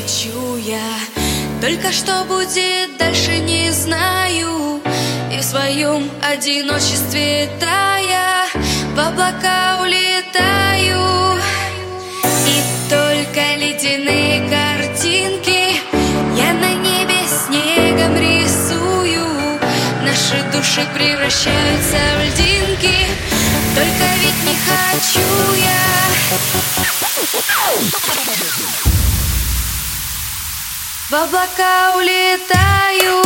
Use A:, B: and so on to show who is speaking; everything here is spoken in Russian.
A: хочу я. Только что будет дальше не знаю. И в своем одиночестве тая В облака улетаю. И только ледяные картинки Я на небе снегом рисую. Наши души превращаются в льдинки. Только ведь не хочу я в облака улетаю